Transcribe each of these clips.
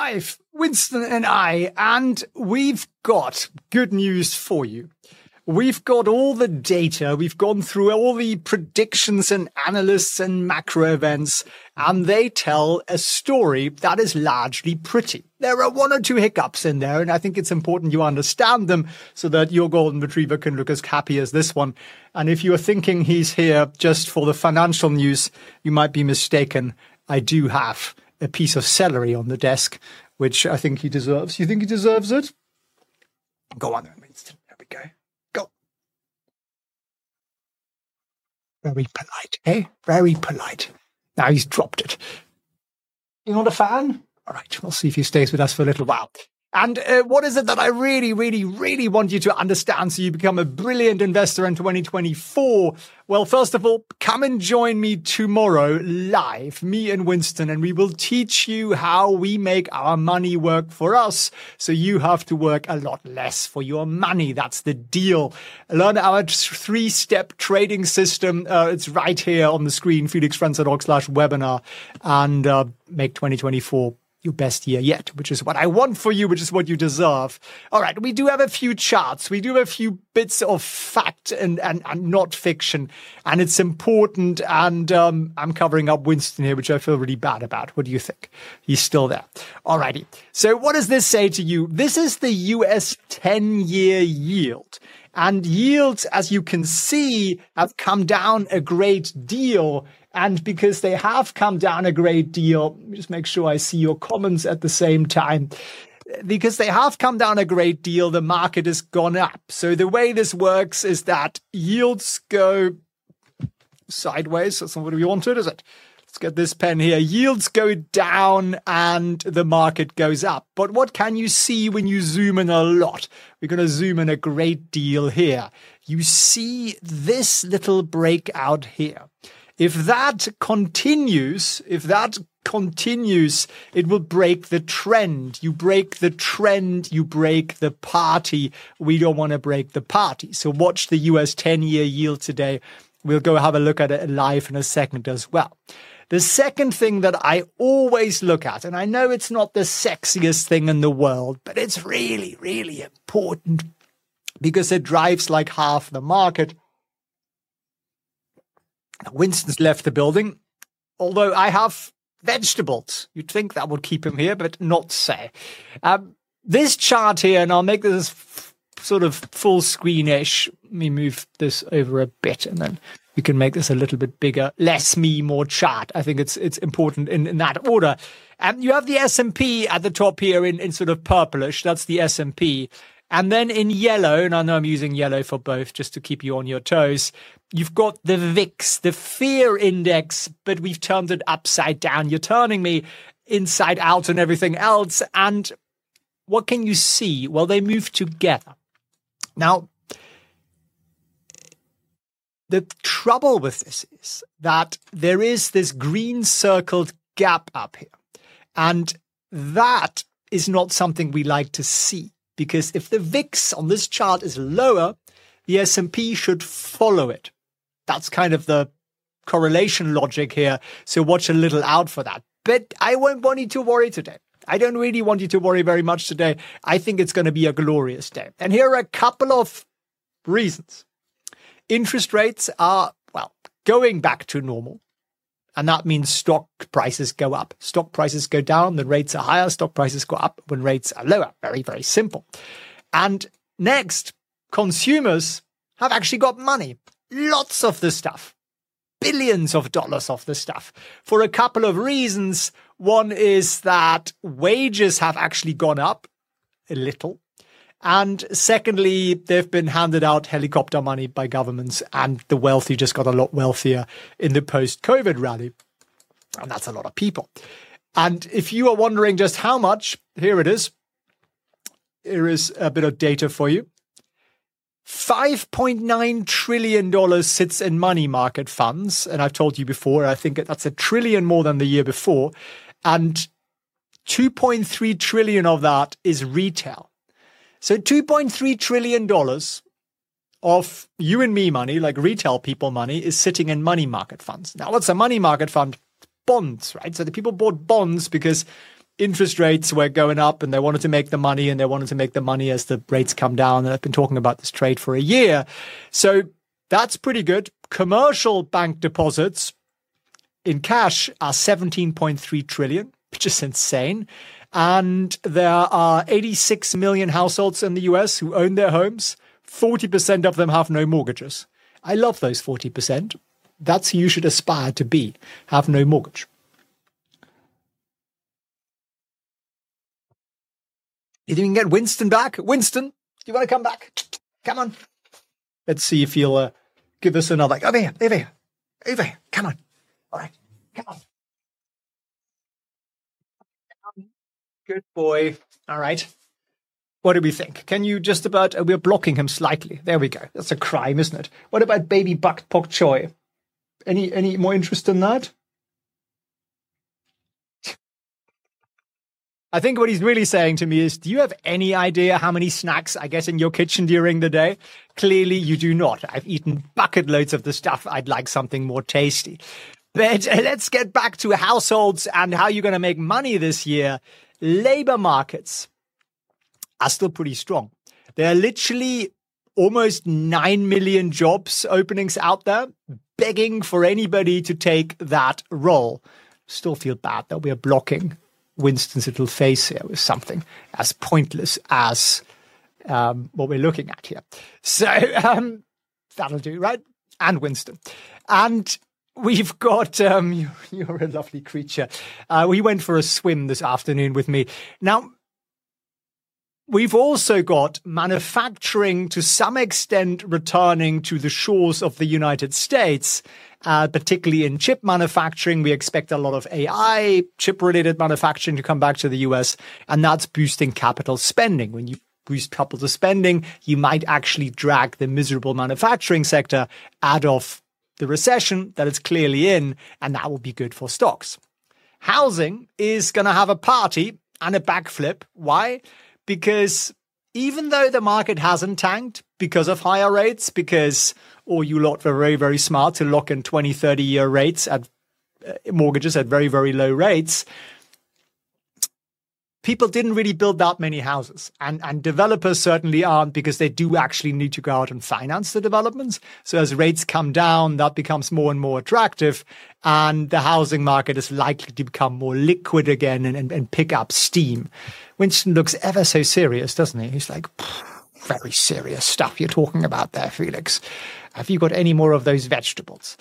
live, Winston and I, and we've got good news for you. We've got all the data. We've gone through all the predictions and analysts and macro events, and they tell a story that is largely pretty. There are one or two hiccups in there, and I think it's important you understand them so that your golden retriever can look as happy as this one. And if you're thinking he's here just for the financial news, you might be mistaken. I do have a piece of celery on the desk, which I think he deserves. You think he deserves it? Go on Winston. There we go. Go. Very polite, eh? Very polite. Now he's dropped it. You're not a fan? All right, we'll see if he stays with us for a little while. And uh, what is it that I really, really, really want you to understand so you become a brilliant investor in 2024? Well, first of all, come and join me tomorrow live, me and Winston, and we will teach you how we make our money work for us. So you have to work a lot less for your money. That's the deal. Learn our three step trading system. Uh, it's right here on the screen, felixfriends.org slash webinar and uh, make 2024 your best year yet, which is what I want for you, which is what you deserve. All right. We do have a few charts. We do have a few bits of fact and, and, and not fiction. And it's important. And, um, I'm covering up Winston here, which I feel really bad about. What do you think? He's still there. All righty. So what does this say to you? This is the US 10 year yield. And yields, as you can see, have come down a great deal and because they have come down a great deal, just make sure I see your comments at the same time. Because they have come down a great deal, the market has gone up. So the way this works is that yields go sideways. That's not what we wanted, is it? Let's get this pen here. Yields go down and the market goes up. But what can you see when you zoom in a lot? We're going to zoom in a great deal here. You see this little breakout here. If that continues, if that continues, it will break the trend. You break the trend, you break the party. We don't want to break the party. So watch the US 10 year yield today. We'll go have a look at it live in a second as well. The second thing that I always look at, and I know it's not the sexiest thing in the world, but it's really, really important because it drives like half the market Winston's left the building, although I have vegetables. You'd think that would keep him here, but not so. Um, this chart here, and I'll make this sort of full screenish. Let me move this over a bit, and then we can make this a little bit bigger. Less me, more chart. I think it's it's important in, in that order. And you have the S&P at the top here in, in sort of purplish. That's the S&P. And then in yellow, and I know I'm using yellow for both just to keep you on your toes, you've got the VIX, the fear index, but we've turned it upside down. You're turning me inside out and everything else. And what can you see? Well, they move together. Now, the trouble with this is that there is this green circled gap up here. And that is not something we like to see because if the VIX on this chart is lower, the S&P should follow it. That's kind of the correlation logic here. So watch a little out for that. But I won't want you to worry today. I don't really want you to worry very much today. I think it's going to be a glorious day. And here are a couple of reasons. Interest rates are, well, going back to normal. And that means stock prices go up. Stock prices go down, the rates are higher. Stock prices go up when rates are lower. Very, very simple. And next, consumers have actually got money. Lots of the stuff. Billions of dollars of the stuff for a couple of reasons. One is that wages have actually gone up a little. And secondly, they've been handed out helicopter money by governments, and the wealthy just got a lot wealthier in the post COVID rally. And that's a lot of people. And if you are wondering just how much, here it is. Here is a bit of data for you. $5.9 trillion sits in money market funds. And I've told you before, I think that's a trillion more than the year before. And 2.3 trillion of that is retail. So $2.3 trillion of you and me money, like retail people money, is sitting in money market funds. Now, what's a money market fund? Bonds, right? So the people bought bonds because interest rates were going up and they wanted to make the money and they wanted to make the money as the rates come down. And I've been talking about this trade for a year. So that's pretty good. Commercial bank deposits in cash are 17.3 trillion, which is insane. And there are 86 million households in the US who own their homes. 40% of them have no mortgages. I love those 40%. That's who you should aspire to be. Have no mortgage. You think we can get Winston back? Winston, do you want to come back? Come on. Let's see if you'll uh, give us another. Over here, over here, over here. Come on. All right, come on. Good boy. All right. What do we think? Can you just about? Uh, we're blocking him slightly. There we go. That's a crime, isn't it? What about baby buck Bok Choy? Any any more interest in that? I think what he's really saying to me is, do you have any idea how many snacks I get in your kitchen during the day? Clearly you do not. I've eaten bucket loads of the stuff. I'd like something more tasty. But let's get back to households and how you're going to make money this year. Labor markets are still pretty strong. There are literally almost 9 million jobs openings out there begging for anybody to take that role. Still feel bad that we're blocking Winston's little face here with something as pointless as um, what we're looking at here. So um, that'll do, right? And Winston. And we've got, um, you, you're a lovely creature. Uh, we went for a swim this afternoon with me. Now, We've also got manufacturing to some extent returning to the shores of the United States, uh, particularly in chip manufacturing. We expect a lot of AI chip related manufacturing to come back to the US, and that's boosting capital spending. When you boost capital spending, you might actually drag the miserable manufacturing sector out of the recession that it's clearly in, and that will be good for stocks. Housing is going to have a party and a backflip. Why? because even though the market hasn't tanked because of higher rates, because or oh, you lot were very, very smart to lock in 20, 30 year rates at uh, mortgages at very, very low rates, people didn't really build that many houses. And, and developers certainly aren't because they do actually need to go out and finance the developments. So as rates come down, that becomes more and more attractive. And the housing market is likely to become more liquid again and, and, and pick up steam. Winston looks ever so serious, doesn't he? He's like, very serious stuff you're talking about there, Felix. Have you got any more of those vegetables?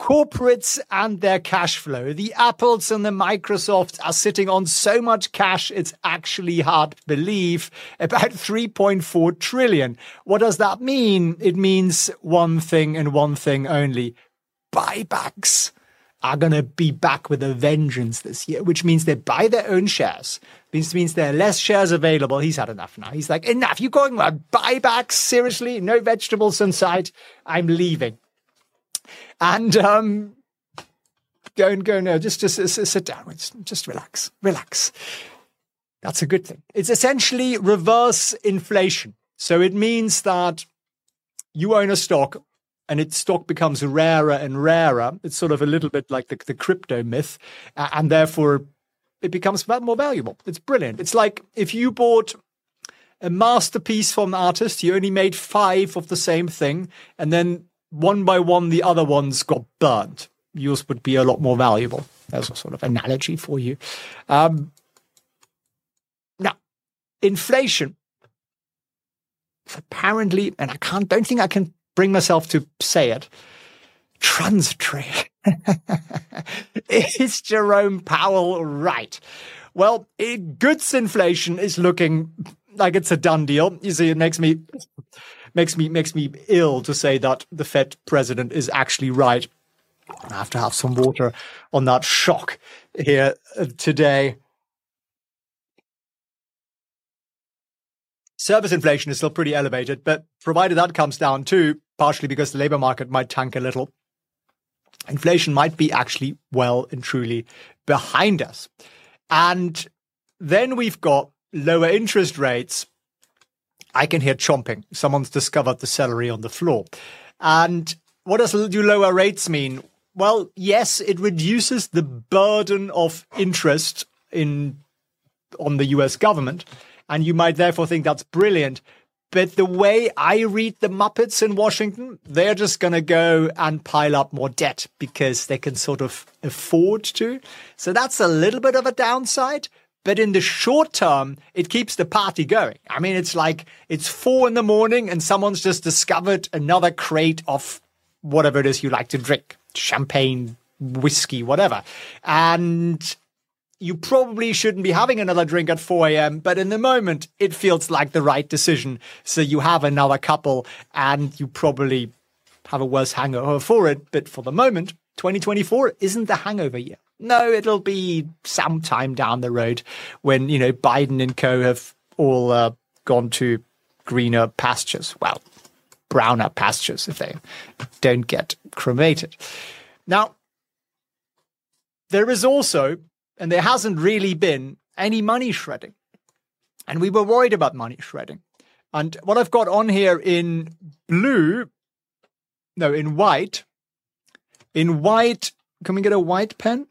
Corporates and their cash flow. The Apples and the Microsofts are sitting on so much cash, it's actually hard to believe. About 3.4 trillion. What does that mean? It means one thing and one thing only. Buybacks are going to be back with a vengeance this year, which means they buy their own shares. Means means there are less shares available. He's had enough now. He's like, enough. You're going about buybacks? Seriously? No vegetables in sight. I'm leaving and um, go and go. No, just just, just sit down. Just relax, relax. That's a good thing. It's essentially reverse inflation. So it means that you own a stock and its stock becomes rarer and rarer. It's sort of a little bit like the, the crypto myth, and therefore it becomes more valuable. It's brilliant. It's like if you bought a masterpiece from an artist, you only made five of the same thing, and then one by one, the other ones got burnt. Yours would be a lot more valuable. There's a sort of analogy for you. Um, now, inflation apparently, and I can't, don't think I can bring myself to say it, transitory. is Jerome Powell right? Well, goods inflation is looking like it's a done deal. You see, it makes me makes me makes me ill to say that the Fed president is actually right. I have to have some water on that shock here uh, today. Service inflation is still pretty elevated, but provided that comes down too, partially because the labor market might tank a little, inflation might be actually well and truly behind us. And then we've got lower interest rates I can hear chomping. Someone's discovered the celery on the floor. And what does do lower rates mean? Well, yes, it reduces the burden of interest in on the US government. And you might therefore think that's brilliant. But the way I read the Muppets in Washington, they're just going to go and pile up more debt because they can sort of afford to. So that's a little bit of a downside. But in the short term, it keeps the party going. I mean, it's like it's four in the morning and someone's just discovered another crate of whatever it is you like to drink champagne, whiskey, whatever. And you probably shouldn't be having another drink at 4 a.m., but in the moment, it feels like the right decision. So you have another couple and you probably have a worse hangover for it. But for the moment, 2024 isn't the hangover year. No, it'll be sometime down the road when, you know, Biden and co have all uh, gone to greener pastures. Well, browner pastures if they don't get cremated. Now, there is also and there hasn't really been any money shredding. And we were worried about money shredding. And what I've got on here in blue, no, in white, in white, can we get a white pen?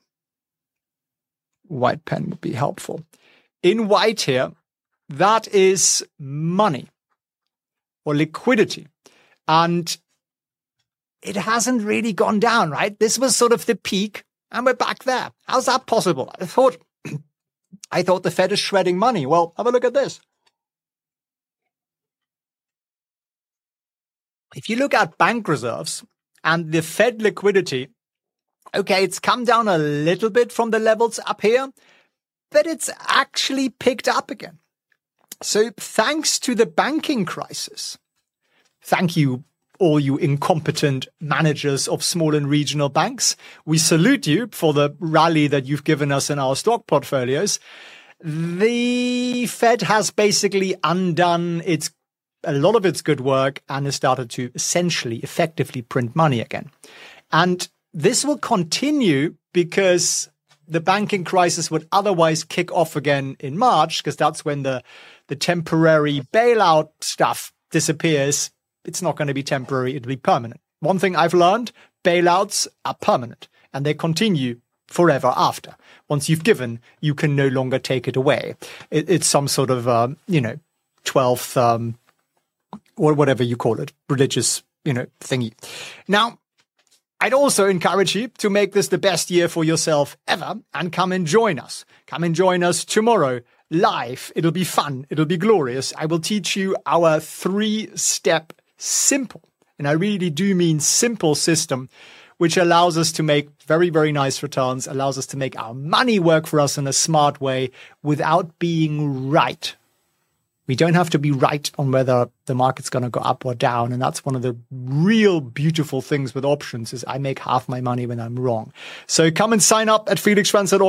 White pen would be helpful. In white here, that is money or liquidity. And it hasn't really gone down, right? This was sort of the peak and we're back there. How's that possible? I thought, I thought the Fed is shredding money. Well, have a look at this. If you look at bank reserves and the Fed liquidity, okay, it's come down a little bit from the levels up here, but it's actually picked up again. So thanks to the banking crisis, thank you, all you incompetent managers of small and regional banks. We salute you for the rally that you've given us in our stock portfolios. The Fed has basically undone its a lot of its good work and has started to essentially effectively print money again. And this will continue because the banking crisis would otherwise kick off again in March because that's when the the temporary bailout stuff disappears it's not going to be temporary, it'll be permanent. One thing I've learned bailouts are permanent and they continue forever after. Once you've given, you can no longer take it away. It, it's some sort of, um, you know, 12th, um, or whatever you call it, religious, you know, thingy. Now, I'd also encourage you to make this the best year for yourself ever and come and join us. Come and join us tomorrow live. It'll be fun. It'll be glorious. I will teach you our three step simple, and I really do mean simple system, which allows us to make very, very nice returns, allows us to make our money work for us in a smart way without being right. We don't have to be right on whether the market's going to go up or down. And that's one of the real beautiful things with options is I make half my money when I'm wrong. So come and sign up at felixfriends.org.